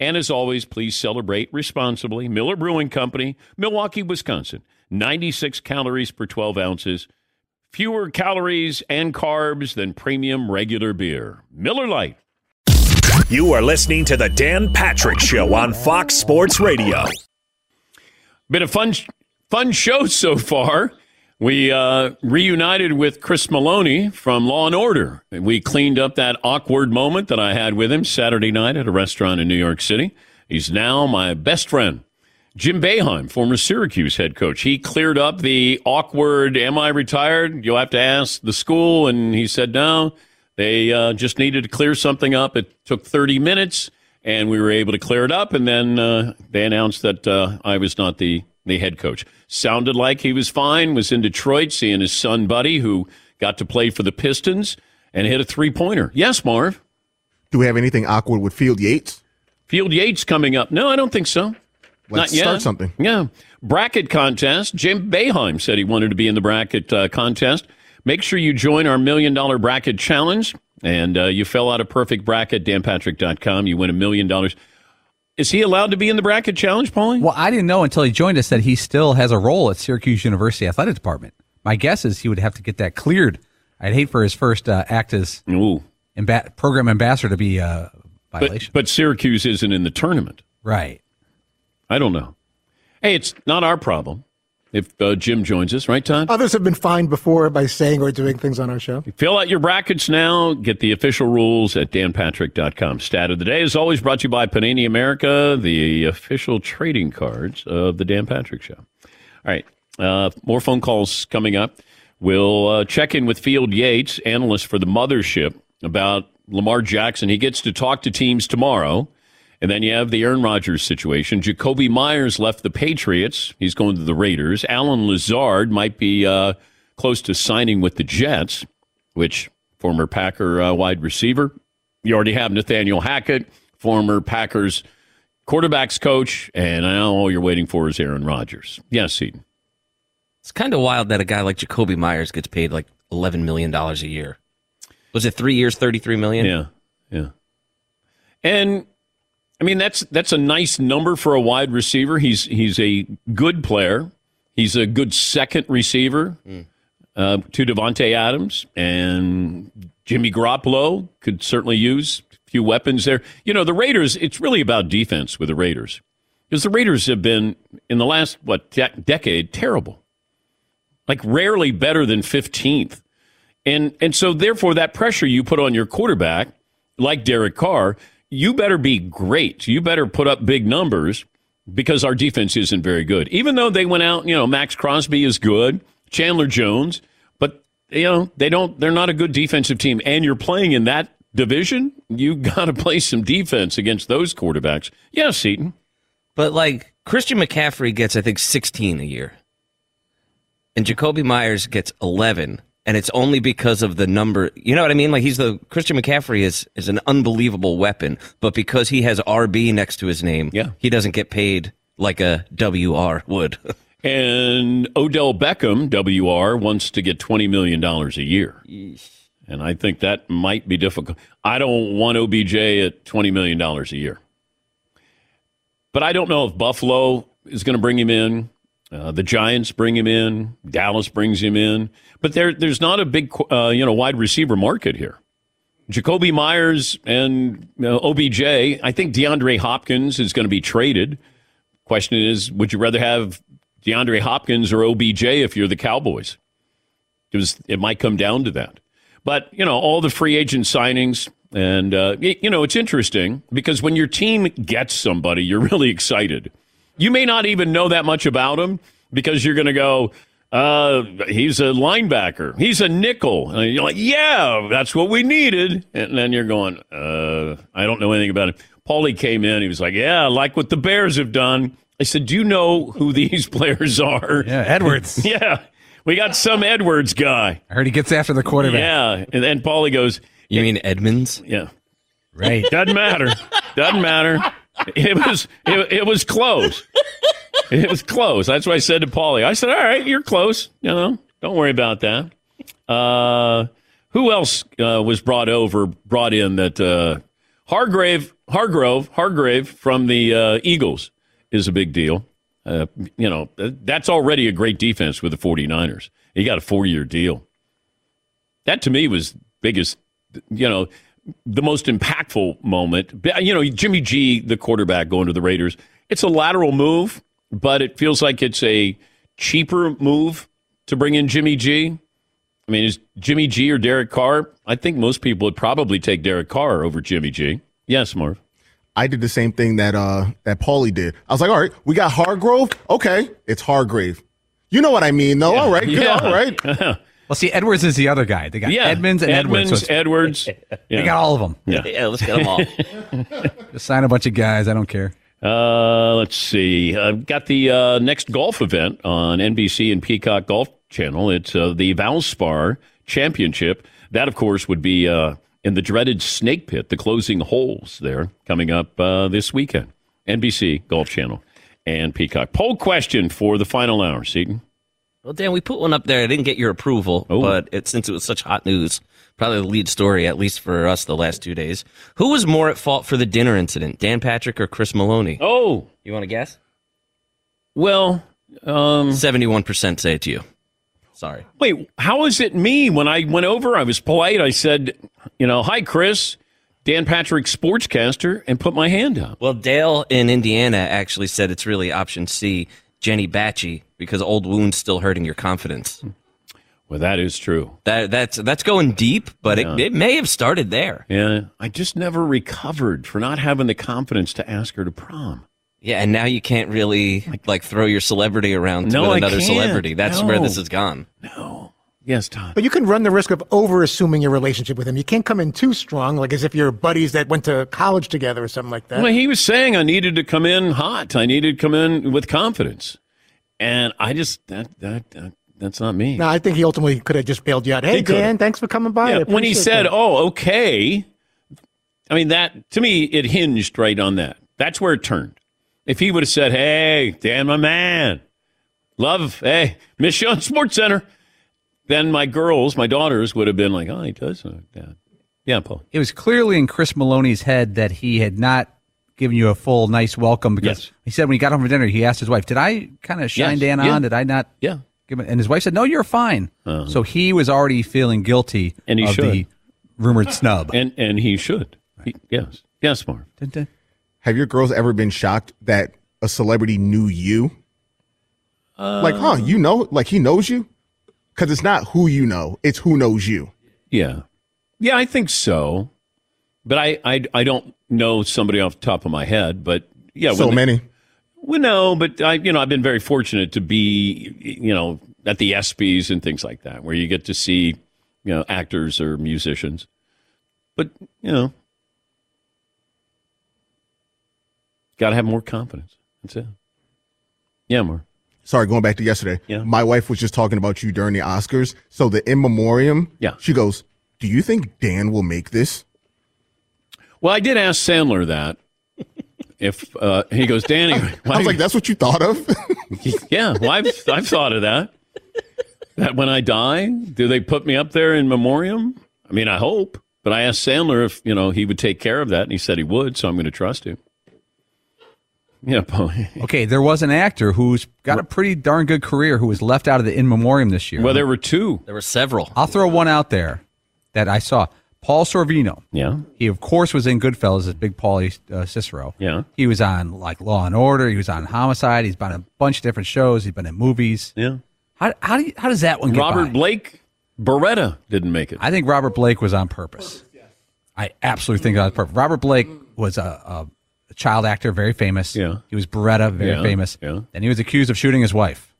And as always, please celebrate responsibly. Miller Brewing Company, Milwaukee, Wisconsin. 96 calories per 12 ounces. Fewer calories and carbs than premium regular beer. Miller Lite. You are listening to the Dan Patrick Show on Fox Sports Radio. Been a fun, fun show so far. We uh, reunited with Chris Meloni from Law and Order. We cleaned up that awkward moment that I had with him Saturday night at a restaurant in New York City. He's now my best friend. Jim Boeheim, former Syracuse head coach, he cleared up the awkward, am I retired? You'll have to ask the school. And he said, no, they uh, just needed to clear something up. It took 30 minutes and we were able to clear it up. And then uh, they announced that uh, I was not the, the head coach. Sounded like he was fine, was in Detroit seeing his son, Buddy, who got to play for the Pistons and hit a three pointer. Yes, Marv. Do we have anything awkward with Field Yates? Field Yates coming up. No, I don't think so. Let's Not yet. start something. Yeah. Bracket contest. Jim Boeheim said he wanted to be in the bracket uh, contest. Make sure you join our million dollar bracket challenge. And uh, you fill out a perfect bracket, danpatrick.com. You win a million dollars. Is he allowed to be in the bracket challenge, Paulie? Well, I didn't know until he joined us that he still has a role at Syracuse University Athletic Department. My guess is he would have to get that cleared. I'd hate for his first uh, act as imba- program ambassador to be a But, violation. but Syracuse isn't in the tournament. right. I don't know. Hey, it's not our problem if uh, Jim joins us, right, Todd? Others have been fined before by saying or doing things on our show. Fill out your brackets now. Get the official rules at danpatrick.com. Stat of the day is always brought to you by Panini America, the official trading cards of the Dan Patrick Show. All right. Uh, more phone calls coming up. We'll uh, check in with Field Yates, analyst for the mothership, about Lamar Jackson. He gets to talk to teams tomorrow. And then you have the Aaron Rodgers situation. Jakobi Meyers left the Patriots. He's going to the Raiders. Allen Lazard might be uh, close to signing with the Jets, which former Packer uh, wide receiver. You already have Nathaniel Hackett, former Packers quarterbacks coach, and now all you're waiting for is Aaron Rodgers. Yes, Eden. It's kind of wild that a guy like Jakobi Meyers gets paid like eleven million dollars a year. Was it three years, 33 million? Yeah, yeah. And I mean that's that's a nice number for a wide receiver. He's he's a good player. He's a good second receiver uh, to Davante Adams and Jimmy Garoppolo could certainly use a few weapons there. You know the Raiders. It's really about defense with the Raiders because the Raiders have been in the last what de- decade terrible, like rarely better than fifteenth. And and so therefore that pressure you put on your quarterback, like Derek Carr, you better be great. You better put up big numbers because our defense isn't very good. Even though they went out, you know, Maxx Crosby is good, Chandler Jones, but you know, they don't they're not a good defensive team and you're playing in that division, you got to play some defense against those quarterbacks. Yes, Seaton. But like Christian McCaffrey gets, I think, sixteen a year, and Jakobi Meyers gets eleven, and it's only because of the number. You know what I mean? Like he's the Christian McCaffrey is is an unbelievable weapon, but because he has RB next to his name, Yeah. he doesn't get paid like a WR would. And Odell Beckham, WR, wants to get $20 million a year. And I think that might be difficult. I don't want OBJ at $20 million a year. But I don't know if Buffalo is going to bring him in. Uh, the Giants bring him in. Dallas brings him in. But there, there's not a big, uh, you know, wide receiver market here. Jakobi Meyers and uh, OBJ. I think DeAndre Hopkins is going to be traded. Question is, would you rather have DeAndre Hopkins or OBJ if you're the Cowboys? Because it might come down to that. But you know, all the free agent signings, and uh, you know, it's interesting because when your team gets somebody, you're really excited. You may not even know that much about him because you're going to go. Uh, he's a linebacker. He's a nickel. And you're like, yeah, that's what we needed. And then you're going, uh, I don't know anything about him. Paulie came in. He was like, yeah, I like what the Bears have done. I said, do you know who these players are? Yeah, Edwards. yeah. We got some Edwards guy. I heard he gets after the quarterback. Yeah. And then Paulie goes, You mean Edmunds? yeah. Right. Doesn't matter. Doesn't matter. It was it, it was close. It was close. That's what I said to Paulie. I said, "All right, you're close. You know, don't worry about that." Uh, who else uh, was brought over, brought in that uh, Hargrave, Hargrove, Hargrave from the uh, Eagles is a big deal. Uh, you know, that's already a great defense with the 49ers. He got a four year deal. That to me was biggest, you know, the most impactful moment. You know, Jimmy G, the quarterback going to the Raiders, it's a lateral move, but it feels like it's a cheaper move to bring in Jimmy G. I mean, is Jimmy G or Derek Carr? I think most people would probably take Derek Carr over Jimmy G. Yes, Marv. I did the same thing that uh that Paulie did. I was like, all right, we got Hargrove. Okay, it's Hargrave. You know what I mean, though. All right, good, Yeah. all right. Well, see, Edwards is the other guy. They got Yeah, Edmunds and Edwards. So it's- Edwards. They got all of them. Yeah. Yeah, let's get them all. Just sign a bunch of guys. I don't care. Uh, let's see. I've got the uh, next golf event on NBC and Peacock Golf Channel. It's uh, the Valspar Championship. That, of course, would be uh, in the dreaded Snake Pit, the closing holes there coming up uh, this weekend. NBC Golf Channel and Peacock. Poll question for the final hour, Seaton. Well, Dan, we put one up there. I didn't get your approval, Oh. but it, since it was such hot news, probably the lead story, at least for us, the last two days. Who was more at fault for the dinner incident, Dan Patrick or Chris Meloni? Oh, You want to guess? well, um, Seventy-one percent say it to you. Sorry. wait, how is it me? When I went over, I was polite. I said, you know, hi, Chris, Dan Patrick, sportscaster, and put my hand up. Well, Dale in Indiana actually said it's really option C, Jenny Batchy, because old wounds still hurting your confidence. Well, that is true. That that's that's going deep, but it, it may have started there. Yeah, I just never recovered for not having the confidence to ask her to prom. Yeah, and now you can't really like throw your celebrity around No, with another celebrity. That's where this has gone. No. Yes, Tom. But you can run the risk of over assuming your relationship with him. You can't come in too strong, like as if you're buddies that went to college together or something like that. Well, he was saying I needed to come in hot. I needed to come in with confidence, and I just that that, that that's not me. no, I think he ultimately could have just bailed you out. Hey, He. Dan, thanks for coming by. Yeah, when he said, that. "Oh, okay," I mean that to me it hinged right on that. That's where it turned. If he would have said, "Hey, Dan, my man, love, hey, miss you on Sports Center," then my girls, my daughters, would have been like, "Oh, he does know that." Yeah, Paul. It was clearly in Chris Meloni's head that he had not given you a full, nice welcome because Yes. he said when he got home for dinner, he asked his wife, "Did I kind of shine Yes. Dan Yeah. on? Did I not?" Yeah. Give him, and his wife said, "No, you're fine." Uh-huh. So he was already feeling guilty And he of should. the rumored snub. And and he should. He, yes. Yes, Marv. Dun, dun. Have your girls ever been shocked that a celebrity knew you? like, huh? You know, like he knows you? Because it's not who you know; it's who knows you. Yeah. Yeah, I think so. But I, I, I don't know somebody off the top of my head. But yeah, so they- many. well, no, but I, you know, I've been very fortunate to be, you know, at the ESPYS and things like that, where you get to see, you know, actors or musicians. But you know, got to have more confidence. That's it. Yeah, more. Sorry, going back to yesterday. Yeah. My wife was just talking about you during the Oscars. So the in memoriam. Yeah. She goes, "Do you think Dan will make this?" Well, I did ask Sandler that, if uh, he goes, Danny, I was like, that's what you thought of? yeah, well, I've, I've thought of that. That when I die, do they put me up there in memoriam? I mean, I hope. But I asked Sandler if you know he would take care of that, and he said he would. So I'm going to trust him. Yeah. okay, there was an actor who's got a pretty darn good career who was left out of the in memoriam this year. Well, there were two. There were several. I'll throw one out there that I saw. Paul Sorvino. Yeah. He of course was in Goodfellas as Big Paulie uh, Cicero. Yeah. He was on like Law and Order. He was on Homicide. He's been on a bunch of different shows. He's been in movies. Yeah. How how, do you, how does that one get Robert by? Blake Baretta didn't make it. I think Robert Blake was on purpose. I absolutely think that was purpose. Robert Blake was a, a, a child actor, very famous. Yeah. He was Baretta, very Yeah, famous. yeah. And he was accused of shooting his wife.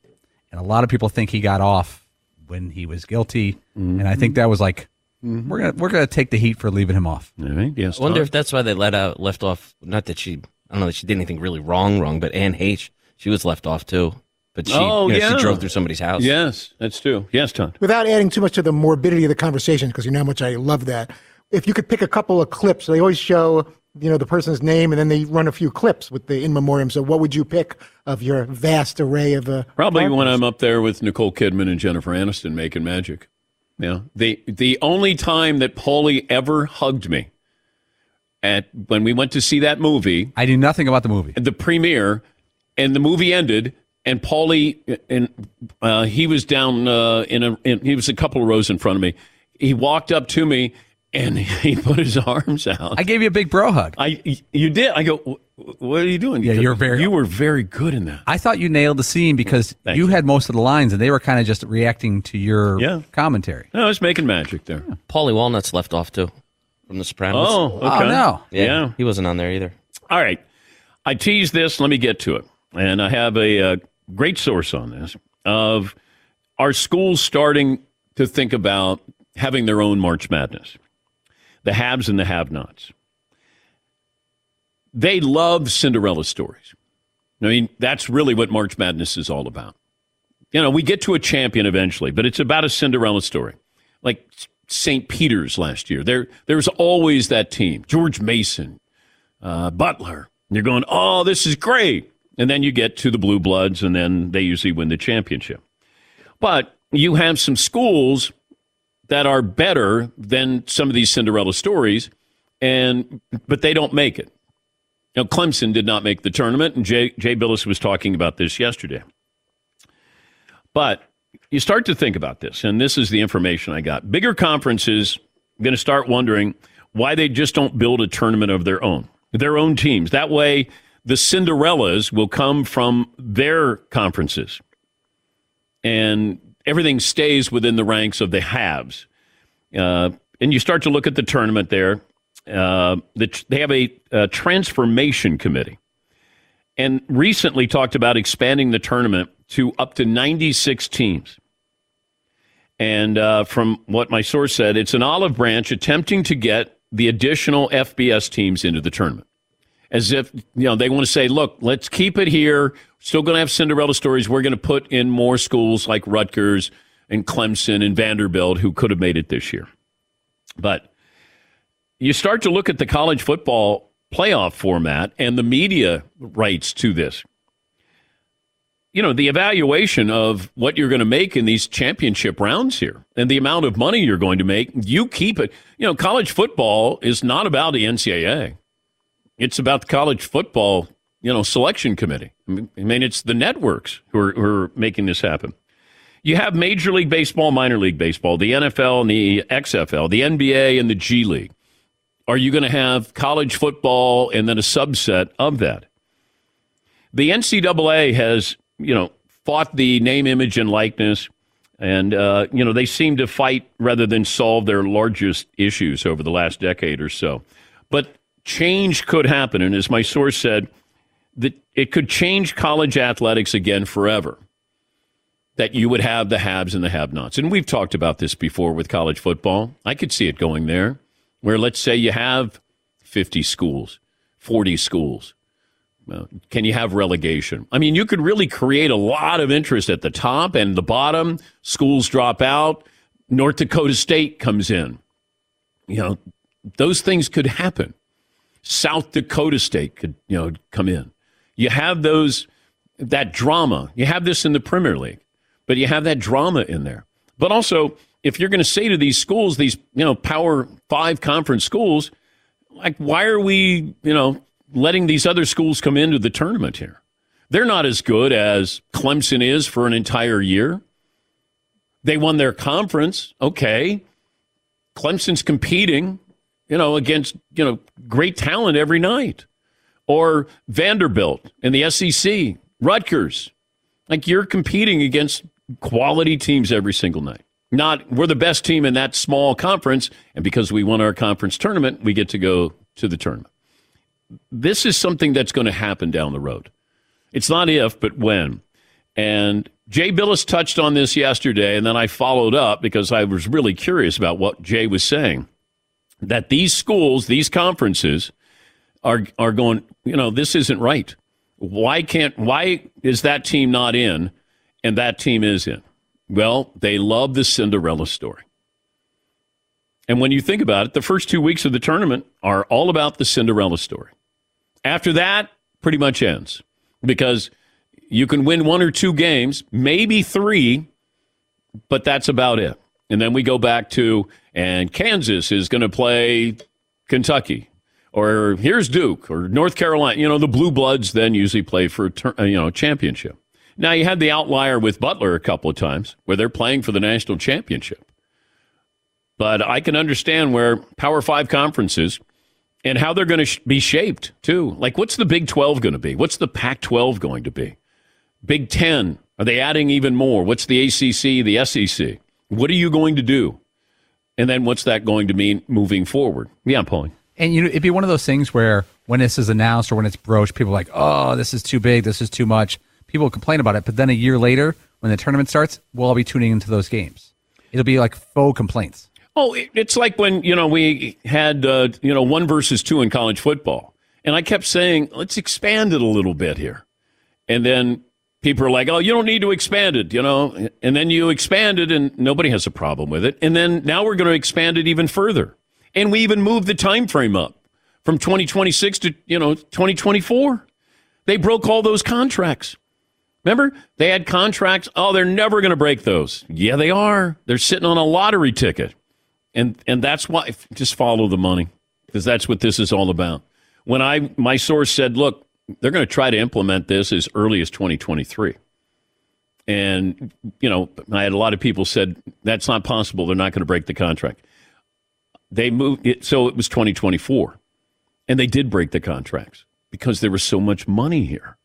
And a lot of people think he got off when he was guilty. Mm-hmm. And I think that was like, we're gonna we're gonna take the heat for leaving him off. All right. Yes. I wonder Tom? if that's why they let out left off. Not that she, I don't know that she did anything really wrong, wrong, but Anne H. She was left off too. But she, Oh, you know, yeah. she drove through somebody's house. Yes, that's true. Yes, Tom. Without adding too much to the morbidity of the conversation, because you know how much I love that. If you could pick a couple of clips, they always show you know the person's name, and then they run a few clips with the in memoriam. So, what would you pick of your vast array of uh, Probably when? I'm up there with Nicole Kidman and Jennifer Aniston making magic. Yeah. The the only time that Paulie ever hugged me at when we went to see that movie, I knew nothing about the movie. the premiere, and the movie ended, and Paulie and uh, he was down uh, in a in, he was a couple of rows in front of me. He walked up to me and he put his arms out. I gave you a big bro hug. I you did. I go. What are you doing? Yeah, you're very- You were very good in that. I thought you nailed the scene because Thank you you. had most of the lines and they were kind of just reacting to your Yeah. commentary. No, I was making magic there. Paulie Walnuts left off too from The Sopranos. Oh, okay. Oh, no. yeah, yeah. he wasn't on there either. All right. I teased this. Let me get to it. And I have a, uh great source on this of our schools starting to think about having their own March Madness, the haves and the have nots. They love Cinderella stories. I mean, that's really what March Madness is all about. You know, we get to a champion eventually, but it's about a Cinderella story. Like St. Peter's last year. There, there's always that team. George Mason, uh, Butler. And you're going, oh, this is great. And then you get to the Blue Bloods, and then they usually win the championship. But you have some schools that are better than some of these Cinderella stories, and but they don't make it. Now, Clemson did not make the tournament, and Jay, Jay Bilas was talking about this yesterday. But you start to think about this, and this is the information I got. Bigger conferences are going to start wondering why they just don't build a tournament of their own, their own teams. That way, the Cinderellas will come from their conferences, and everything stays within the ranks of the haves. Uh, and you start to look at the tournament there. Uh, the, they have a, a transformation committee and recently talked about expanding the tournament to up to 96 teams. And uh, from what my source said, it's an olive branch attempting to get the additional FBS teams into the tournament. As if, you know, they want to say, look, let's keep it here. Still going to have Cinderella stories. We're going to put in more schools like Rutgers and Clemson and Vanderbilt who could have made it this year. But you start to look at the college football playoff format and the media rights to this. You know, the evaluation of what you're going to make in these championship rounds here and the amount of money you're going to make, you keep it. You know, college football is not about the NCAA. It's about the college football, you know, selection committee. I mean, it's the networks who are, who are making this happen. You have Major League Baseball, Minor League Baseball, the NFL and the XFL, the NBA and the G League. Are you going to have college football and then a subset of that? The NCAA has, you know, fought the name, image, and likeness, and uh, you know they seem to fight rather than solve their largest issues over the last decade or so. But change could happen, and as my source said, that it could change college athletics again forever. That you would have the haves and the have-nots, and we've talked about this before with college football. I could see it going there where let's say you have 50 schools, 40 schools. Well, can you have relegation? I mean, you could really create a lot of interest at the top and the bottom. Schools drop out. North Dakota State comes in. You know, those things could happen. South Dakota State could, you know, come in. You have those that drama. You have this in the Premier League, but you have that drama in there. But also, if you're going to say to these schools, these you know Power Five conference schools, like why are we you know letting these other schools come into the tournament here? They're not as good as Clemson is for an entire year. They won their conference, okay. Clemson's competing, you know, against you know great talent every night, or Vanderbilt in the SEC, Rutgers. Like you're competing against quality teams every single night. Not we're the best team in that small conference, and because we won our conference tournament, we get to go to the tournament. This is something that's going to happen down the road. It's not if, but when. And Jay Bilas touched on this yesterday, and then I followed up because I was really curious about what Jay was saying. That these schools, these conferences, are are going. You know, this isn't right. Why can't? Why is that team not in, and that team is in? Well, they love the Cinderella story. And when you think about it, the first two weeks of the tournament are all about the Cinderella story. After that, pretty much ends because you can win one or two games, maybe three, but that's about it. And then we go back to, and Kansas is going to play Kentucky, or here's Duke, or North Carolina. You know, the Blue Bloods then usually play for uh, you know championship. Now you had the outlier with Butler a couple of times where they're playing for the national championship. But I can understand where Power Five conferences and how they're going to sh- be shaped too. Like, what's the Big 12 going to be? What's the Pac 12 going to be? Big 10, are they adding even more? What's the ACC, the SEC? What are you going to do? And then what's that going to mean moving forward? Yeah, I'm pulling. And you know, it'd be one of those things where when this is announced or when it's broached, people are like, "Oh, this is too big. This is too much." People complain about it, but then a year later, when the tournament starts, we'll all be tuning into those games. It'll be like faux complaints. Oh, it's like when you know we had uh, you know one versus two in college football, and I kept saying, "Let's expand it a little bit here," and then people are like, "Oh, you don't need to expand it," you know, and then you expand it, and nobody has a problem with it, and then now we're going to expand it even further, and we even moved the time frame up from 2026 to you know 2024. They broke all those contracts. Remember, they had contracts. Oh, they're never going to break those. Yeah, they are. They're sitting on a lottery ticket, and and that's why just follow the money because that's what this is all about. When I my source said, look, they're going to try to implement this as early as 2023. And, you know, I had a lot of people said that's not possible. They're not going to break the contract. They moved it, so it was 2024. And they did break the contracts because there was so much money here.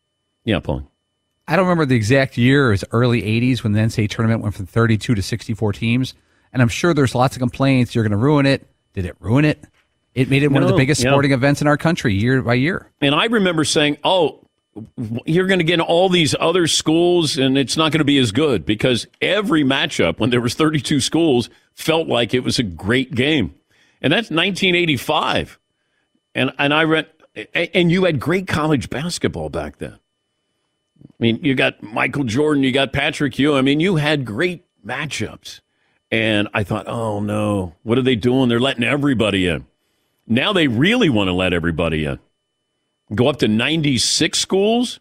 Yeah, Paul. I don't remember the exact year. It was early 80s when the NCAA tournament went from 32 to 64 teams. And I'm sure there's lots of complaints. You're going to ruin it. Did it ruin it? It made it one of the biggest yeah. sporting events in our country year by year. And I remember saying, oh, you're going to get all these other schools and it's not going to be as good because every matchup when there was 32 schools felt like it was a great game. And that's 1985. And and I read and you had great college basketball back then. I mean, you got Michael Jordan, you got Patrick Ewing. I mean, you had great matchups. And I thought, "Oh no, what are they doing? They're letting everybody in." Now they really want to let everybody in. Go up to 96 schools?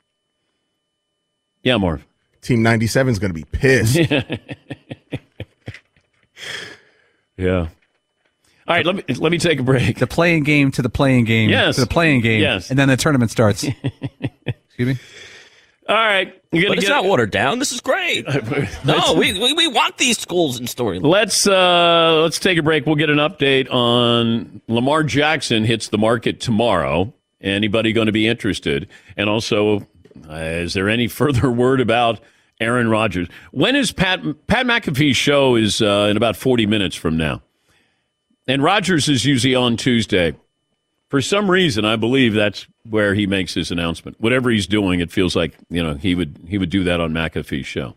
Yeah, Marv. Team 97 is going to be pissed. yeah. All right, let me let me take a break. The playing game to the playing game Yes. to the playing game. Yes. And then the tournament starts. Excuse me? All right, you're gonna But it's not watered down. This is great. no, we, we, we want these schools in storyline. Let's uh, let's take a break. We'll get an update on Lamar Jackson hits the market tomorrow. Anybody going to be interested? And also, uh, is there any further word about Aaron Rodgers? When is Pat Pat McAfee's show? Is uh, in about forty minutes from now, and Rodgers is usually on Tuesday. For some reason, I believe that's where he makes his announcement. Whatever he's doing, it feels like you know he would he would do that on McAfee's show.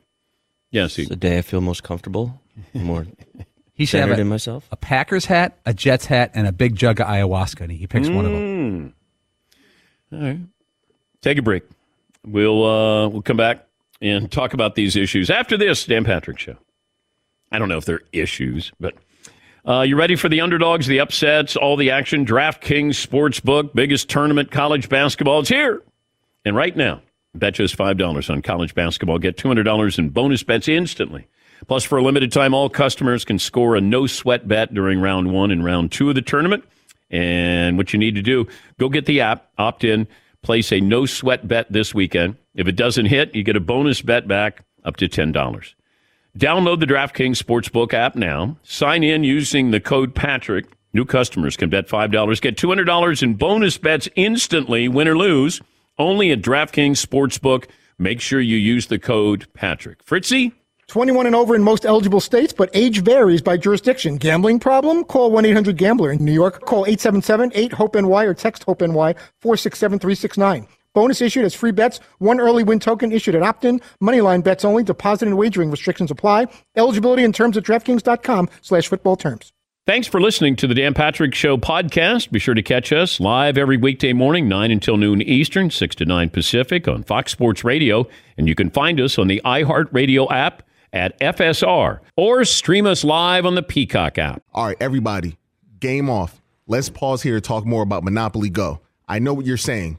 Yes, he, It's the day I feel most comfortable, more He should have centered a, in myself. a Packers hat, a Jets hat, and a big jug of ayahuasca. And he picks one of them. All right. Take a break. We'll uh, we'll come back and talk about these issues after this Dan Patrick show. I don't know if they're issues, but Uh, you ready for the underdogs, the upsets, all the action? DraftKings Sportsbook, biggest tournament, college basketball. It's here. And right now, bet just $5 on college basketball. Get $200 in bonus bets instantly. Plus, for a limited time, all customers can score a no sweat bet during round one and round two of the tournament. And what you need to do, go get the app, opt in, place a no sweat bet this weekend. If it doesn't hit, you get a bonus bet back up to $10. Download the DraftKings Sportsbook app now. Sign in using the code Patrick. New customers can bet $5, get $200 in bonus bets instantly, win or lose, only at DraftKings Sportsbook. Make sure you use the code Patrick. Fritzy? 21 and over in most eligible states, but age varies by jurisdiction. Gambling problem? Call 1-800-GAMBLER. In New York, call 877-8-HOPE-NY or text HOPE-NY 467-369. Bonus issued as free bets. One early win token issued at opt-in. Moneyline bets only. Deposit and wagering restrictions apply. Eligibility in terms at DraftKings.com slash football terms. Thanks for listening to the Dan Patrick Show podcast. Be sure to catch us live every weekday morning, 9 until noon Eastern, 6 to 9 Pacific on Fox Sports Radio. And you can find us on the iHeartRadio app at FSR or stream us live on the Peacock app. All right, everybody, game off. Let's pause here to talk more about Monopoly Go. I know what you're saying.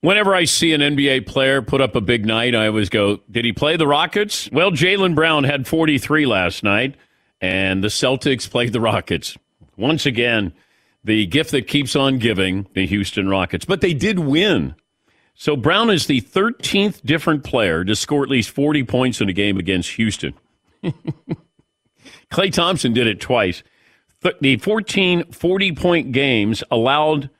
Whenever I see an NBA player put up a big night, I always go, Did he play the Rockets? Well, Jaylen Brown had 43 last night, and the Celtics played the Rockets. Once again, the gift that keeps on giving, the Houston Rockets. But they did win. So Brown is the 13th different player to score at least 40 points in a game against Houston. Klay Thompson did it twice. The 14 40 point games allowed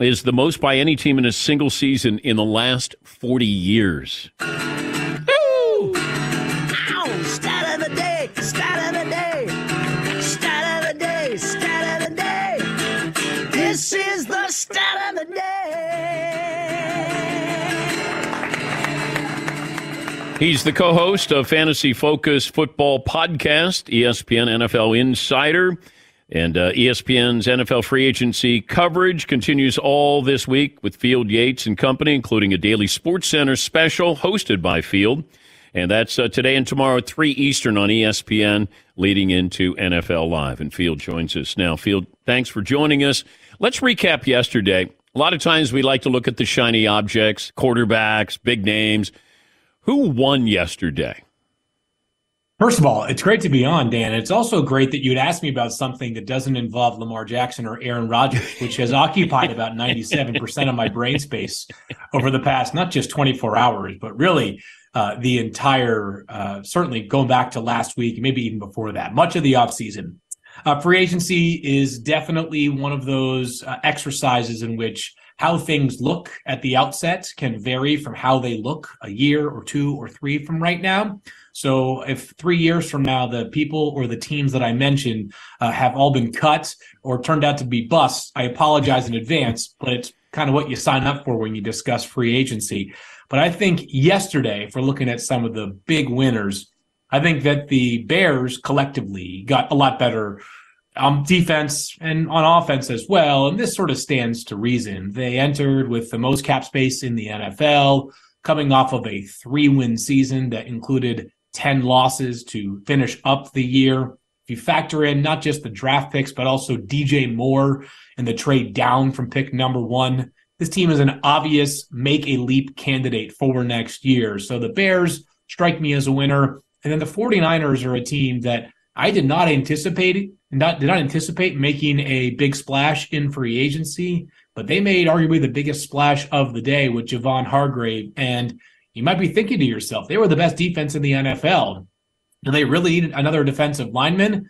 is the most by any team in a single season in the last 40 years. Ow! Stat of the day! Stat of the day! Stat of the day! Stat of the day! This is the stat of the day! He's the co host of Fantasy Focus Football Podcast, ESPN NFL Insider. And uh, ESPN's NFL free agency coverage continues all this week with Field Yates and company, including a daily Sports Center special hosted by Field. And that's uh, today and tomorrow at 3 Eastern on ESPN, leading into NFL Live. And Field joins us now. Field, thanks for joining us. Let's recap yesterday. A lot of times we like to look at the shiny objects, quarterbacks, big names. Who won yesterday? First of all, it's great to be on, Dan. It's also great that you'd ask me about something that doesn't involve Lamar Jackson or Aaron Rodgers, which has occupied about 97% of my brain space over the past not just 24 hours, but really uh, the entire, uh, certainly going back to last week, maybe even before that, much of the offseason. Uh, free agency is definitely one of those uh, exercises in which how things look at the outset can vary from how they look a year or two or three from right now. So if three years from now, the people or the teams that I mentioned uh, have all been cut or turned out to be busts, I apologize in advance, but it's kind of what you sign up for when you discuss free agency. But I think yesterday, we're looking at some of the big winners, I think that the Bears collectively got a lot better on defense and on offense as well. And this sort of stands to reason. They entered with the most cap space in the NFL, coming off of a three win season that included 10 losses to finish up the year. If you factor in not just the draft picks, but also DJ Moore and the trade down from pick number one, this team is an obvious make a leap candidate for next year. So the Bears strike me as a winner. And then the 49ers are a team that I did not anticipate not did not anticipate making a big splash in free agency, but they made arguably the biggest splash of the day with Javon Hargrave. And you might be thinking to yourself, they were the best defense in the NFL. Do they really need another defensive lineman?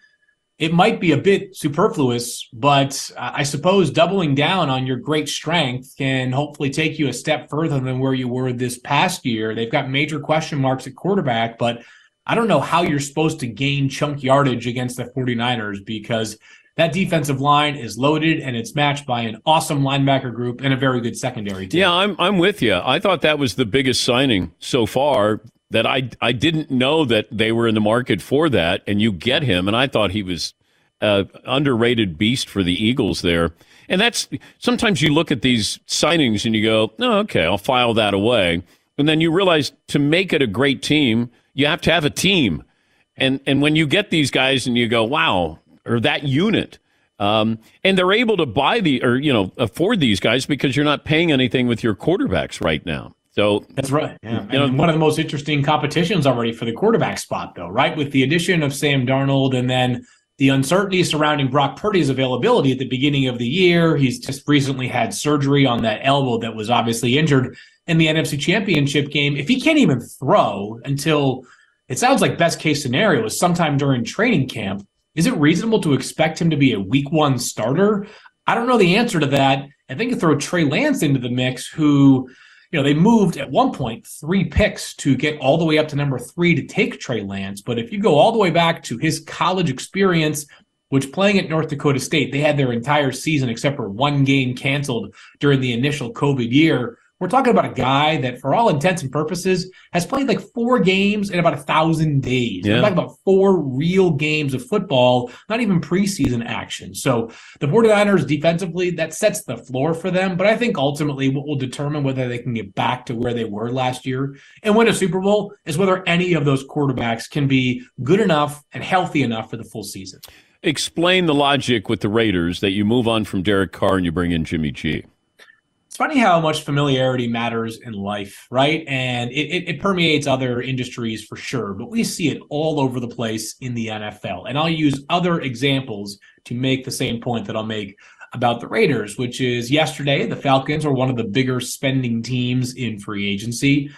It might be a bit superfluous, but I suppose doubling down on your great strength can hopefully take you a step further than where you were this past year. They've got major question marks at quarterback, but I don't know how you're supposed to gain chunk yardage against the 49ers because that defensive line is loaded and it's matched by an awesome linebacker group and a very good secondary team. Yeah, I'm I'm with you. I thought that was the biggest signing so far that I I didn't know that they were in the market for that and you get him and I thought he was a underrated beast for the Eagles there. And that's sometimes you look at these signings and you go, "Oh, okay, I'll file that away." And then you realize to make it a great team, you have to have a team. And and when you get these guys and you go, "Wow, or that unit. Um, and they're able to buy the or you know afford these guys because you're not paying anything with your quarterbacks right now. So that's right. Yeah. You know, one of the most interesting competitions already for the quarterback spot, though, right? With the addition of Sam Darnold and then the uncertainty surrounding Brock Purdy's availability at the beginning of the year. He's just recently had surgery on that elbow that was obviously injured in the NFC Championship game. If he can't even throw until it sounds like best case scenario is sometime during training camp, is it reasonable to expect him to be a week one starter? I don't know the answer to that. I think you throw Trey Lance into the mix, who, you know, they moved at one point three picks to get all the way up to number three to take Trey Lance. But if you go all the way back to his college experience, which playing at North Dakota State, they had their entire season except for one game canceled during the initial COVID year. We're talking about a guy that, for all intents and purposes, has played like four games in about a thousand days. Yeah. We're talking about four real games of football, not even preseason action. So the 49ers defensively, that sets the floor for them. But I think ultimately what will determine whether they can get back to where they were last year and win a Super Bowl is whether any of those quarterbacks can be good enough and healthy enough for the full season. Explain the logic with the Raiders that you move on from Derek Carr and you bring in Jimmy G it's funny how much familiarity matters in life, right? And it, it, it, permeates other industries for sure, but we see it all over the place in the NFL. And I'll use other examples to make the same point that I'll make about the Raiders, which is yesterday, the Falcons are one of the bigger spending teams in free agency.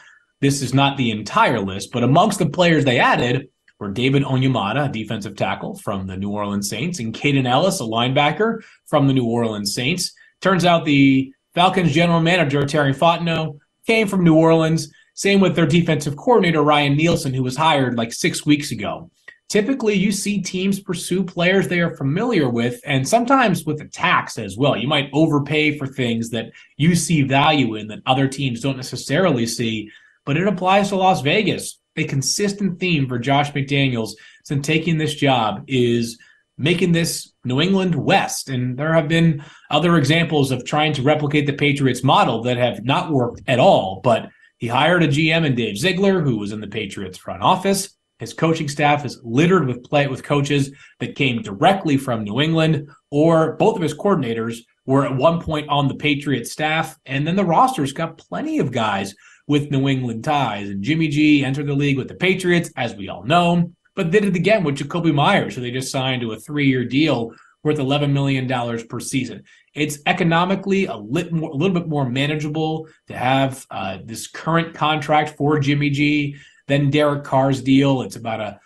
This is not the entire list, but amongst the players they added were David Onyemata, a defensive tackle from the New Orleans Saints, and Kaden Elliss, a linebacker from the New Orleans Saints. Turns out the Falcons general manager Terry Fontenot came from New Orleans. Same with their defensive coordinator Ryan Nielsen, who was hired like six weeks ago. Typically, you see teams pursue players they are familiar with, and sometimes with a tax as well. You might overpay for things that you see value in that other teams don't necessarily see, but it applies to Las Vegas. A consistent theme for Josh McDaniels since taking this job is making this New England West. And there have been other examples of trying to replicate the Patriots model that have not worked at all. But he hired a GM in Dave Ziegler, who was in the Patriots front office. His coaching staff is littered with play with coaches that came directly from New England, or both of his coordinators were at one point on the Patriots staff. And then the roster's got plenty of guys with New England ties. And Jimmy G entered the league with the Patriots, as we all know, but did it again with Jakobi Meyers, who they just signed to a three-year deal worth $11 million per season. It's economically a, lit more, a little bit more manageable to have uh, this current contract for Jimmy G than Derek Carr's deal. It's about a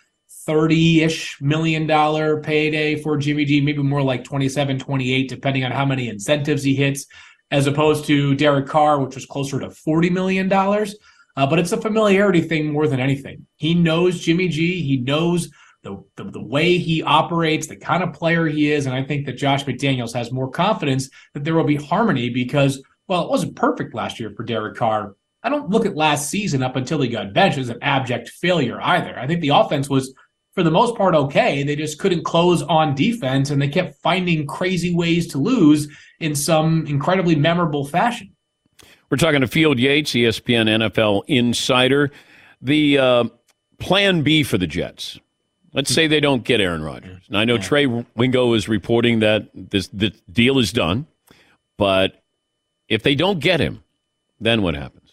30-ish million dollar payday for Jimmy G, maybe more like 27, 28, depending on how many incentives he hits, as opposed to Derek Carr, which was closer to $40 million. Uh, but it's a familiarity thing more than anything. He knows Jimmy G. He knows the, the, the way he operates, the kind of player he is, and I think that Josh McDaniels has more confidence that there will be harmony because, well, it wasn't perfect last year for Derek Carr. I don't look at last season up until he got benched as an abject failure either. I think the offense was, for the most part, okay. They just couldn't close on defense, and they kept finding crazy ways to lose in some incredibly memorable fashion. We're talking to Field Yates, ESPN NFL insider. The uh, plan B for the Jets. Let's say they don't get Aaron Rodgers. And I know Trey Wingo is reporting that this the deal is done, but if they don't get him, then what happens?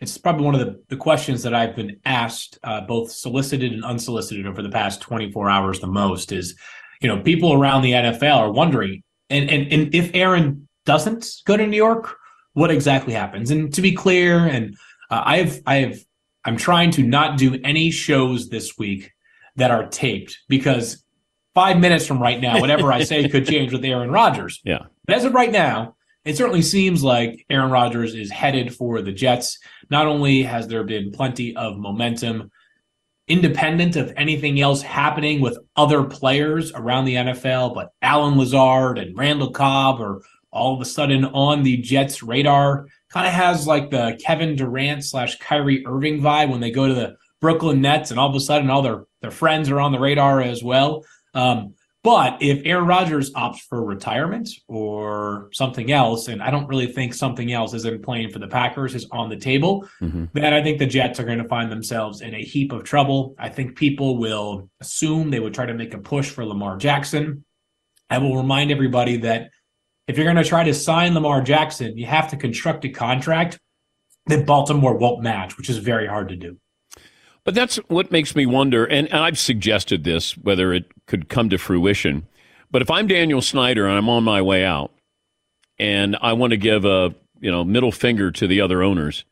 It's probably one of the, the questions that I've been asked, uh, both solicited and unsolicited over the past 24 hours the most is, you know, people around the NFL are wondering, and, and, and if Aaron doesn't go to New York, what exactly happens? And to be clear, and uh, I've, I've, I'm trying to not do any shows this week that are taped because five minutes from right now, whatever I say could change with Aaron Rodgers. Yeah. But as of right now, it certainly seems like Aaron Rodgers is headed for the Jets. Not only has there been plenty of momentum, independent of anything else happening with other players around the NFL, but Allen Lazard and Randall Cobb are all of a sudden on the Jets' radar. Kind of has like the Kevin Durant slash Kyrie Irving vibe when they go to the Brooklyn Nets, and all of a sudden all their their friends are on the radar as well. Um, but if Aaron Rodgers opts for retirement or something else, and I don't really think something else isn't playing for the Packers is on the table, Mm-hmm. then I think the Jets are going to find themselves in a heap of trouble. I think people will assume they would try to make a push for Lamar Jackson. I will remind everybody that if you're going to try to sign Lamar Jackson, you have to construct a contract that Baltimore won't match, which is very hard to do. But that's what makes me wonder, and, and I've suggested this, whether it could come to fruition. But if I'm Daniel Snyder and I'm on my way out, and I want to give a you know middle finger to the other owners,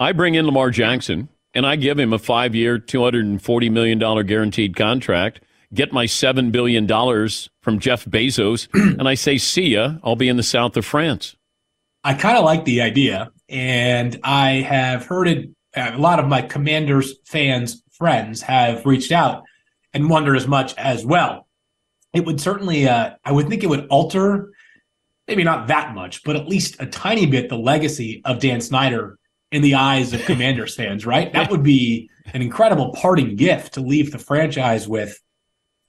I bring in Lamar Jackson and I give him a five year, two hundred and forty million dollar guaranteed contract. Get my seven billion dollars from Jeff Bezos, and I say, "See ya. I'll be in the south of France." I kind of like the idea, and I have heard it. A lot of my Commanders fans, friends, have reached out and wonder as much as well. It would certainly, uh, I would think it would alter, maybe not that much, but at least a tiny bit, the legacy of Dan Snyder in the eyes of Commanders fans. Right? That would be an incredible parting gift to leave the franchise with.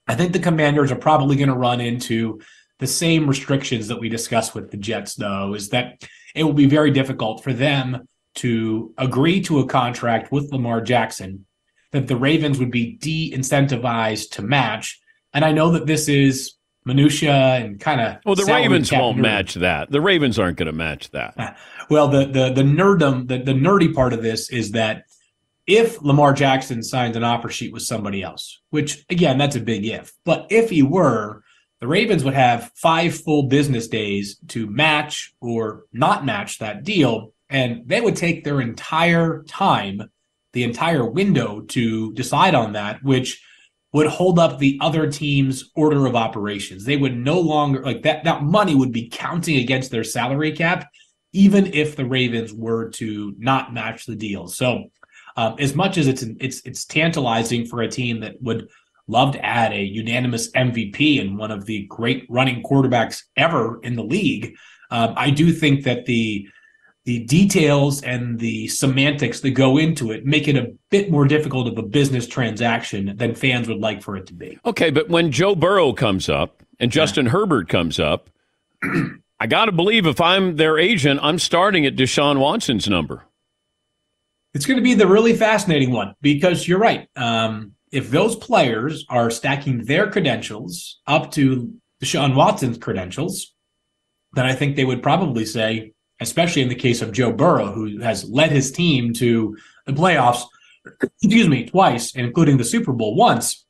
I think the Commanders are probably going to run into the same restrictions that we discussed with the Jets, though, is that it will be very difficult for them to agree to a contract with Lamar Jackson that the Ravens would be de incentivized to match. And I know that this is minutia and kind of Well, the Ravens won't match that. The Ravens aren't going to match that. Ah, well, the the the nerdum, the, the nerdy part of this is that if Lamar Jackson signs an offer sheet with somebody else, which again, that's a big if, but if he were, the Ravens would have five full business days to match or not match that deal, and they would take their entire time, the entire window to decide on that, which would hold up the other team's order of operations. They would no longer like that that money would be counting against their salary cap even if the Ravens were to not match the deal. So, um, as much as it's it's it's tantalizing for a team that would love to add a unanimous MVP and one of the great running quarterbacks ever in the league, um, I do think that the the details and the semantics that go into it make it a bit more difficult of a business transaction than fans would like for it to be. Okay, but when Joe Burrow comes up and Justin Herbert comes up, I got to believe if I'm their agent, I'm starting at Deshaun Watson's number. It's going to be the really fascinating one because you're right. Um, if those players are stacking their credentials up to Deshaun Watson's credentials, then I think they would probably say, especially in the case of Joe Burrow, who has led his team to the playoffs, excuse me, twice, including the Super Bowl once,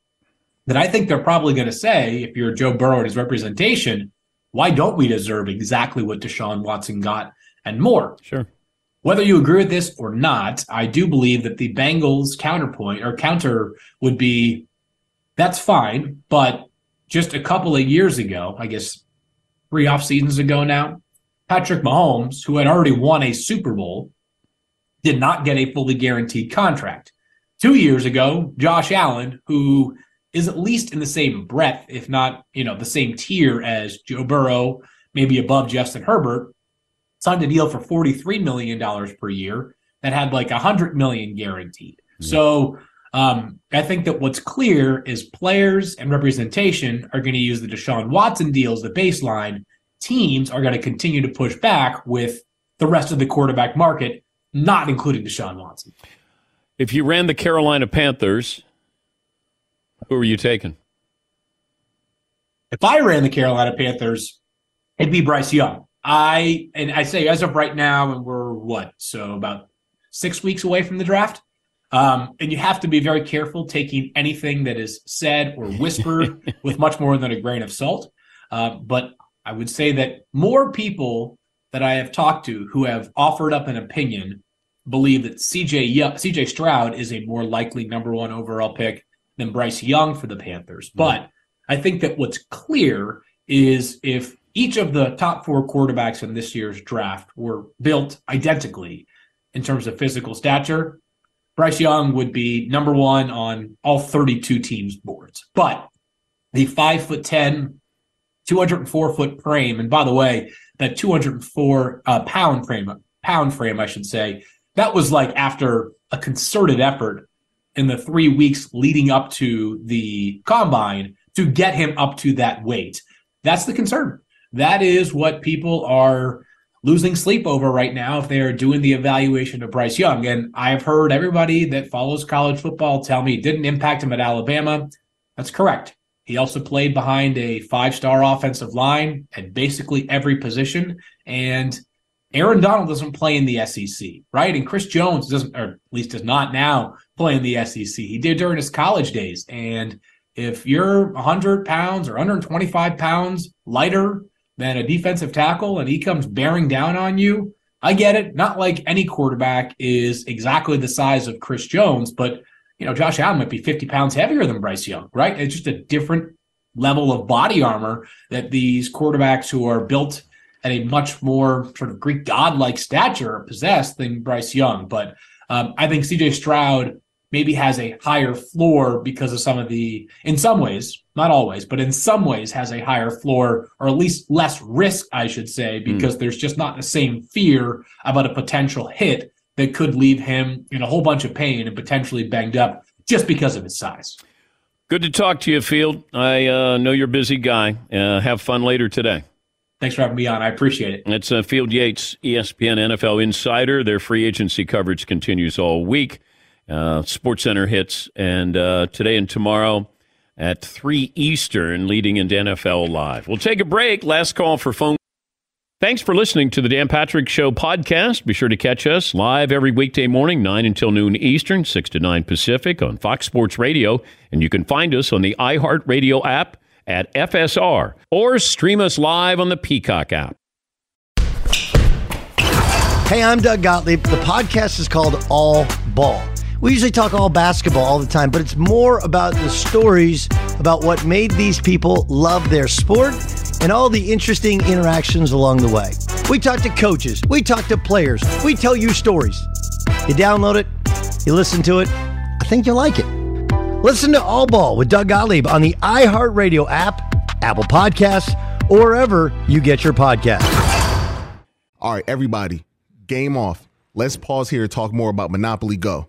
that I think they're probably going to say, if you're Joe Burrow and his representation, why don't we deserve exactly what Deshaun Watson got and more? Sure. Whether you agree with this or not, I do believe that the Bengals counterpoint or counter would be that's fine, but just a couple of years ago, I guess three off seasons ago now, Patrick Mahomes, who had already won a Super Bowl, did not get a fully guaranteed contract. Two years ago, Josh Allen, who is at least in the same breadth, if not, you know, the same tier as Joe Burrow, maybe above Justin Herbert, signed a deal for $43 million per year that had like a 100 million guaranteed. Mm-hmm. So um, I think that what's clear is players and representation are going to use the Deshaun Watson deal as the baseline. Teams are going to continue to push back with the rest of the quarterback market, not including Deshaun Watson. If you ran the Carolina Panthers, who are you taking? If I ran the Carolina Panthers, it'd be Bryce Young. I and I say as of right now, and we're what so about six weeks away from the draft. Um, and you have to be very careful taking anything that is said or whispered with much more than a grain of salt. Uh, but I would say that more people that I have talked to who have offered up an opinion believe that CJ CJ Stroud is a more likely number one overall pick than Bryce Young for the Panthers. Mm-hmm. But I think that what's clear is if each of the top four quarterbacks in this year's draft were built identically in terms of physical stature. Bryce Young would be number one on all 32 teams' boards. But the five foot 10, 204 foot frame, and by the way, that 204 uh, pound frame, pound frame, I should say, that was like after a concerted effort in the three weeks leading up to the combine to get him up to that weight. That's the concern that is what people are losing sleep over right now if they are doing the evaluation of Bryce Young. And I've heard everybody that follows college football tell me it didn't impact him at Alabama. That's correct. He also played behind a five star offensive line at basically every position. And Aaron Donald doesn't play in the SEC, right? And Chris Jones doesn't, or at least does not now play in the SEC. He did during his college days. And if you're 100 pounds or 125 pounds lighter than a defensive tackle and he comes bearing down on you, I get it. Not like any quarterback is exactly the size of Chris Jones, but you know, Josh Allen might be 50 pounds heavier than Bryce Young, right? It's just a different level of body armor that these quarterbacks who are built at a much more sort of Greek godlike stature possess than Bryce Young. But um, I think CJ Stroud maybe has a higher floor because of some of the, in some ways, not always, but in some ways has a higher floor or at least less risk, I should say, hmm. because mm. there's just not the same fear about a potential hit that could leave him in a whole bunch of pain and potentially banged up just because of his size. Good to talk to you, Field. I uh, know you're a busy guy. Uh, have fun later today. Thanks for having me on. I appreciate it. It's uh, Field Yates, ESPN NFL Insider. Their free agency coverage continues all week. Uh, Sports Center hits, and uh, today and tomorrow at 3 Eastern, leading into NFL Live. We'll take a break. Last call for phone. Thanks for listening to the Dan Patrick Show podcast. Be sure to catch us live every weekday morning, 9 until noon Eastern, 6 to 9 Pacific on Fox Sports Radio. And you can find us on the iHeartRadio app at FSR or stream us live on the Peacock app. Hey, I'm Doug Gottlieb. The podcast is called All Ball. We usually talk all basketball all the time, but it's more about the stories about what made these people love their sport and all the interesting interactions along the way. We talk to coaches, we talk to players, we tell you stories. You download it, you listen to it, I think you'll like it. Listen to All Ball with Doug Gottlieb on the iHeartRadio app, Apple Podcasts, or wherever you get your podcasts. All right, everybody Game off. Let's pause here to talk more about Monopoly Go.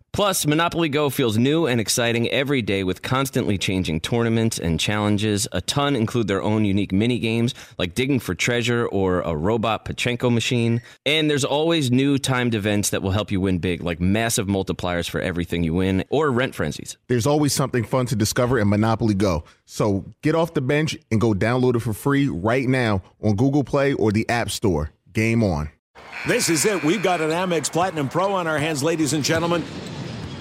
Plus, Monopoly Go feels new and exciting every day with constantly changing tournaments and challenges. A ton include their own unique mini games like digging for treasure or a robot Pachinko machine. And there's always new timed events that will help you win big, like massive multipliers for everything you win or rent frenzies. There's always something fun to discover in Monopoly Go. So get off the bench and go download it for free right now on Google Play or the App Store. Game on. This is it. We've got an Amex Platinum Pro on our hands, ladies and gentlemen.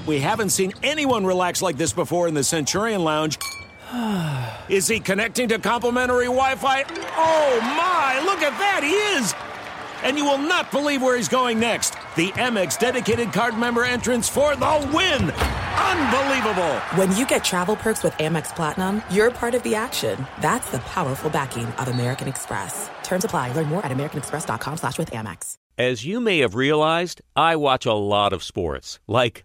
We haven't seen anyone relax like this before in the Centurion Lounge. Is he connecting to complimentary Wi Fi? Oh my, look at that, he is! And you will not believe where he's going next. The Amex dedicated card member entrance for the win! Unbelievable! When you get travel perks with Amex Platinum, you're part of the action. That's the powerful backing of American Express. Terms apply. Learn more at americanexpress.com slash with Amex. As you may have realized, I watch a lot of sports. Like,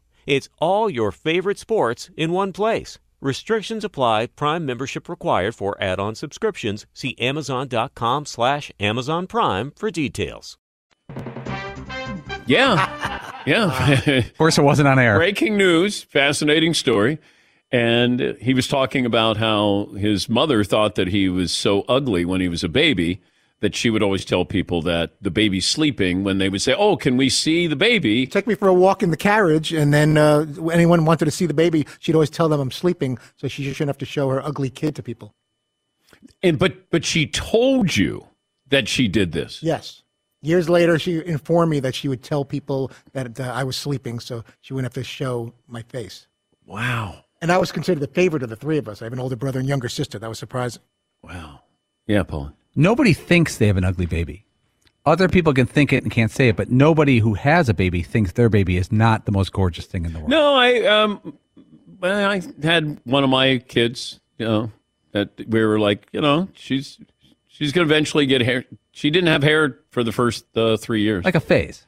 It's all your favorite sports in one place. Restrictions apply. Prime membership required for add-on subscriptions. See Amazon.com slash Amazon Prime for details. Yeah. Yeah. of course, it wasn't on air. Breaking news, fascinating story. And he was talking about how his mother thought that he was so ugly when he was a baby that she would always tell people that the baby's sleeping when they would say, Oh, can we see the baby? Take me for a walk in the carriage, and then uh, anyone wanted to see the baby, she'd always tell them I'm sleeping, so she shouldn't have to show her ugly kid to people. And but but she told you that she did this. Yes. Years later, she informed me that she would tell people that uh, I was sleeping, so she wouldn't have to show my face. Wow. And I was considered the favorite of the three of us. I have an older brother and younger sister. That was surprising. Wow. Yeah, Paul. Nobody thinks they have an ugly baby. Other people can think it and can't say it, but nobody who has a baby thinks their baby is not the most gorgeous thing in the world. No, I um, I had one of my kids, you know, that we were like, you know, she's she's gonna eventually get hair. She didn't have hair for the first uh, three years, Like a phase.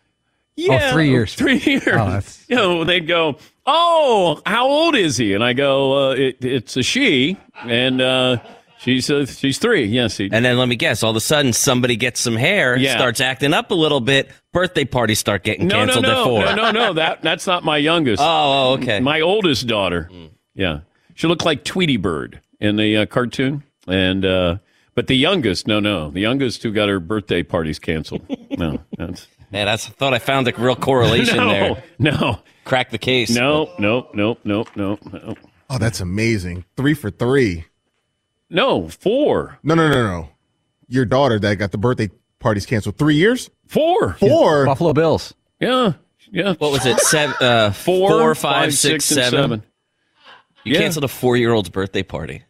yeah, oh, three years. Three years. Oh, You know, they'd go, "Oh, how old is he?" And I go, uh, it, "It's a she," and uh, she's uh, she's three. Yes, he, And then let me guess, all of a sudden somebody gets some hair, Yeah. starts acting up a little bit, birthday parties start getting no, no, canceled no, at four. no, no, no. That that's not my youngest. Oh, oh, okay. My oldest daughter. Yeah, she looked like Tweety Bird in the uh, cartoon, and uh, but the youngest, no, no, the youngest who got her birthday parties canceled. No, that's Man, I thought I found a real correlation no, there. No, Crack the case. no, no, no, no, no, no, Oh, that's amazing. Three for three. No, four, No, no, no, no. Your daughter that got the birthday parties canceled. Three years? four, Four? Buffalo Bills. yeah, yeah. What was it? Seven, uh, Four, four, five, five, six, six, and seven. seven. You Yeah. canceled a four-year-old's birthday party.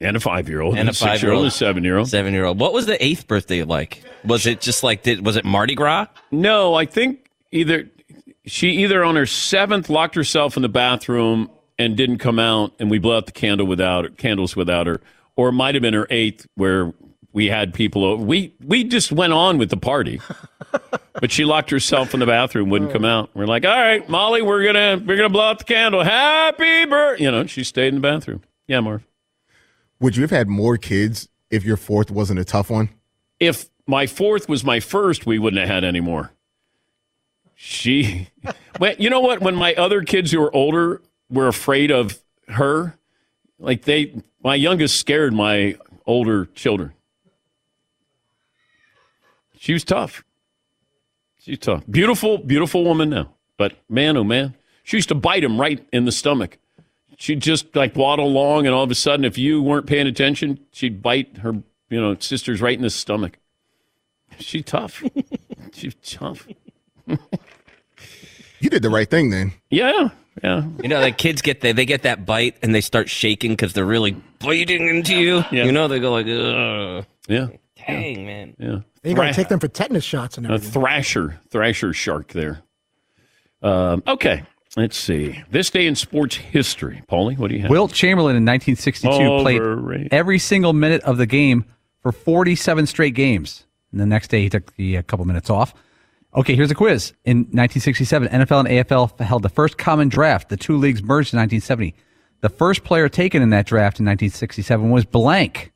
and a five-year-old, And a six-year-old, five-year-old. a seven-year-old. Seven-year-old. What was the eighth birthday like? Was it just like did was it Mardi Gras? No, I think either she either on her seventh locked herself in the bathroom and didn't come out, and we blew out the candle without her, candles without her, or it might have been her eighth where we had people over. We we just went on with the party, but she locked herself in the bathroom, wouldn't come out. We're like, all right, Molly, we're gonna we're gonna blow out the candle. Happy birthday! You know, she stayed in the bathroom. Yeah, Marv. Would you have had more kids if your fourth wasn't a tough one? If my fourth was my first, we wouldn't have had any more. She, well, you know what? When my other kids who were older were afraid of her, like they, my youngest scared my older children. She was tough. She's tough. Beautiful, beautiful woman now. But man, oh man, she used to bite him right in the stomach. She'd just like waddle along, and all of a sudden, if you weren't paying attention, she'd bite her, you know, sisters right in the stomach. She's tough. She's tough. You did the right thing then. Yeah, yeah. You know, the kids get the, they get that bite and they start shaking because they're really bleeding into you. Yeah. You know, they go like, Ugh. Yeah. dang man. Yeah. You got to Thra- take them for tetanus shots and everything. a everything. thrasher, thrasher shark there. Um, okay, let's see. This day in sports history, Paulie, what do you have? Wilt Chamberlain in 1962 Overrated. played every single minute of the game for 47 straight games. And the next day he took the, a couple minutes off. Okay, here's a quiz. In 1967, NFL and AFL held the first common draft. The two leagues merged in 1970. The first player taken in that draft in 1967 was blank.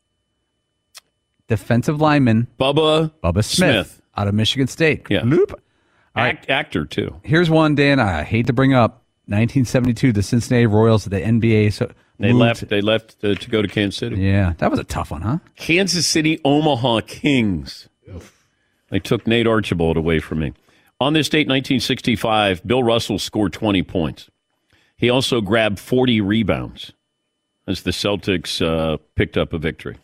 Defensive lineman Bubba Bubba Smith, Smith. out of Michigan State. Yeah. Loop. Act, actor too. Here's one, Dan. I hate to bring up 1972. The Cincinnati Royals, of the NBA. So They moved- left. They left to, to go to Kansas City. Yeah, that was a tough one, huh? Kansas City Omaha Kings. They took Nate Archibald away from me. On this date, 1965, Bill Russell scored 20 points. He also grabbed 40 rebounds as the Celtics uh, picked up a victory.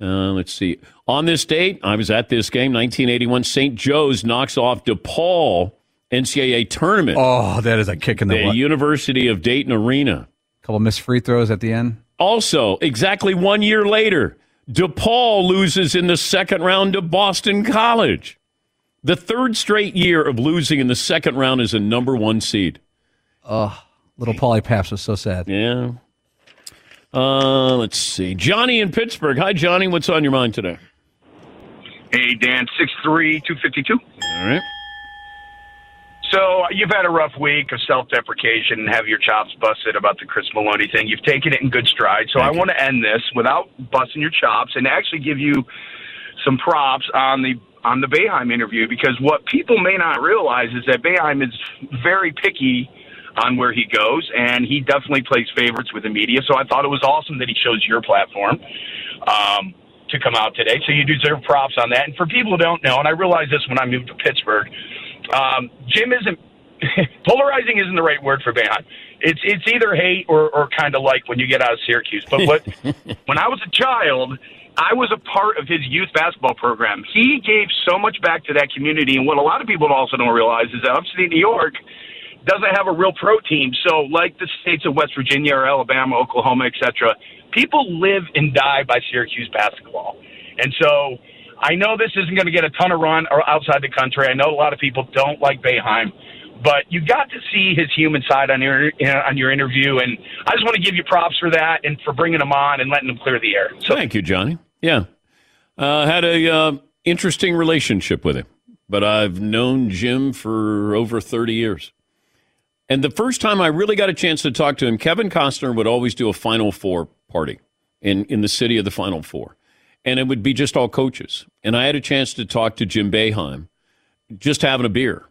Uh, let's see. On this date, I was at this game, 1981. St. Joe's knocks off DePaul NCAA tournament. Oh, that is a kick in the, the. University of Dayton Arena. A couple missed free throws at the end. Also, exactly one year later, DePaul loses in the second round to Boston College. The third straight year of losing in the second round as a number one seed. Oh, little Paulie Paps was so sad. Yeah. Uh, let's see. Johnny in Pittsburgh. Hi, Johnny. What's on your mind today? Hey, Dan, 6'3", 252. All right. So you've had a rough week of self-deprecation and have your chops busted about the Chris Meloni thing. You've taken it in good stride. So I want to end this without busting your chops and actually give you some props on the on the Boeheim interview because what people may not realize is that Boeheim is very picky on where he goes, and he definitely plays favorites with the media. So I thought it was awesome that he chose your platform um, to come out today. So you deserve props on that. And for people who don't know, and I realized this when I moved to Pittsburgh, um, Jim isn't polarizing isn't the right word for Boeheim. It's it's either hate or, or kind of like when you get out of Syracuse. But what when I was a child, I was a part of his youth basketball program. He gave so much back to that community, and what a lot of people also don't realize is that upstate New York doesn't have a real pro team. So, like the states of West Virginia or Alabama, Oklahoma, etc., people live and die by Syracuse basketball. And so, I know this isn't going to get a ton of run or outside the country. I know a lot of people don't like Boeheim, but you got to see his human side on your on your interview, and I just want to give you props for that and for bringing him on and letting him clear the air. So, Thank you, Johnny. Yeah. Uh, had a uh, interesting relationship with him, but I've known Jim for over 30 years. And the first time I really got a chance to talk to him, Kevin Costner would always do a Final Four party in, in the city of the Final Four. And it would be just all coaches. And I had a chance to talk to Jim Boeheim, just having a beer.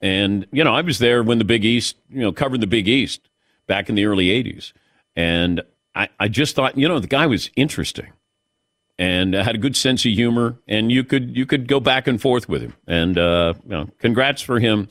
And, you know, I was there when the Big East, you know, covered the Big East back in the early 80s. And I, I just thought, you know, the guy was interesting and had a good sense of humor. And you could you could go back and forth with him. And, uh, you know, congrats for him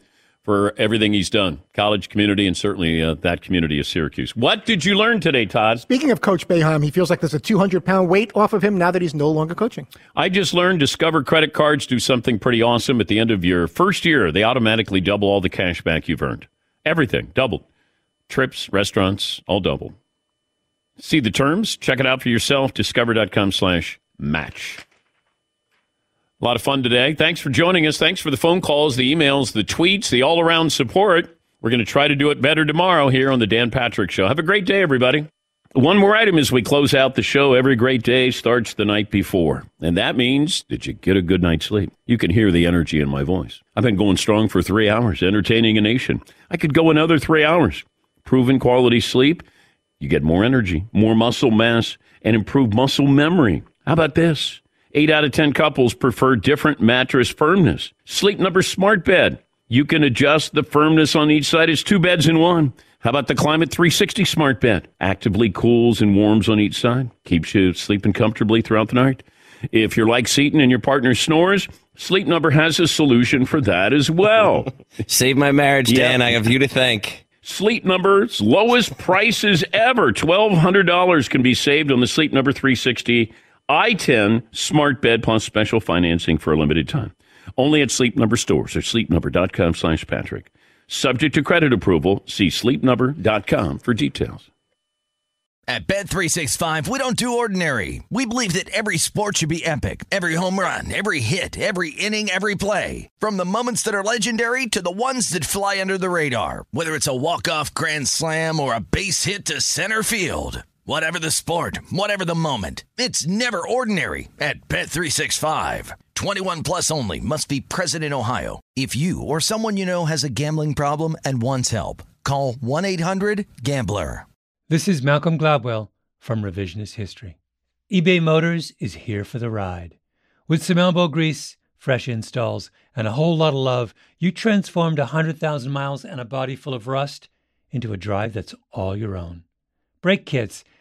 for everything he's done, college community, and certainly uh, that community of Syracuse. What did you learn today, Todd? Speaking of Coach Boeheim, he feels like there's a 200 pound weight off of him now that he's no longer coaching. I just learned Discover credit cards do something pretty awesome at the end of your first year. They automatically double all the cash back you've earned. Everything doubled. Trips, restaurants, all doubled. See the terms? Check it out for yourself. Discover.com slash match. A lot of fun today. Thanks for joining us. Thanks for the phone calls, the emails, the tweets, the all around support. We're going to try to do it better tomorrow here on the Dan Patrick Show. Have a great day, everybody. One more item as we close out the show. Every great day starts the night before. And that means, did you get a good night's sleep? You can hear the energy in my voice. I've been going strong for three hours, entertaining a nation. I could go another three hours. Proven quality sleep. You get more energy, more muscle mass, and improved muscle memory. How about this? Eight out of 10 couples prefer different mattress firmness. Sleep Number Smart Bed. You can adjust the firmness on each side. It's two beds in one. How about the Climate 360 Smart Bed? Actively cools and warms on each side, keeps you sleeping comfortably throughout the night. If you're like Seaton and your partner snores, Sleep Number has a solution for that as well. Save my marriage, Dan. I have you to thank. Sleep Number's lowest prices ever. $1,200 can be saved on the Sleep Number 360 i10 smart bed plus special financing for a limited time. Only at Sleep Number stores or sleepnumber.com slash Patrick. Subject to credit approval, see sleepnumber.com for details. At Bet365, we don't do ordinary. We believe that every sport should be epic. Every home run, every hit, every inning, every play. From the moments that are legendary to the ones that fly under the radar. Whether it's a walk-off grand slam or a base hit to center field. Whatever the sport, whatever the moment, it's never ordinary at Bet365. 21 plus only must be present in Ohio. If you or someone you know has a gambling problem and wants help, call 1-800-GAMBLER. This is Malcolm Gladwell from Revisionist History. eBay Motors is here for the ride. With some elbow grease, fresh installs, and a whole lot of love, you transformed 100,000 miles and a body full of rust into a drive that's all your own. Brake kits,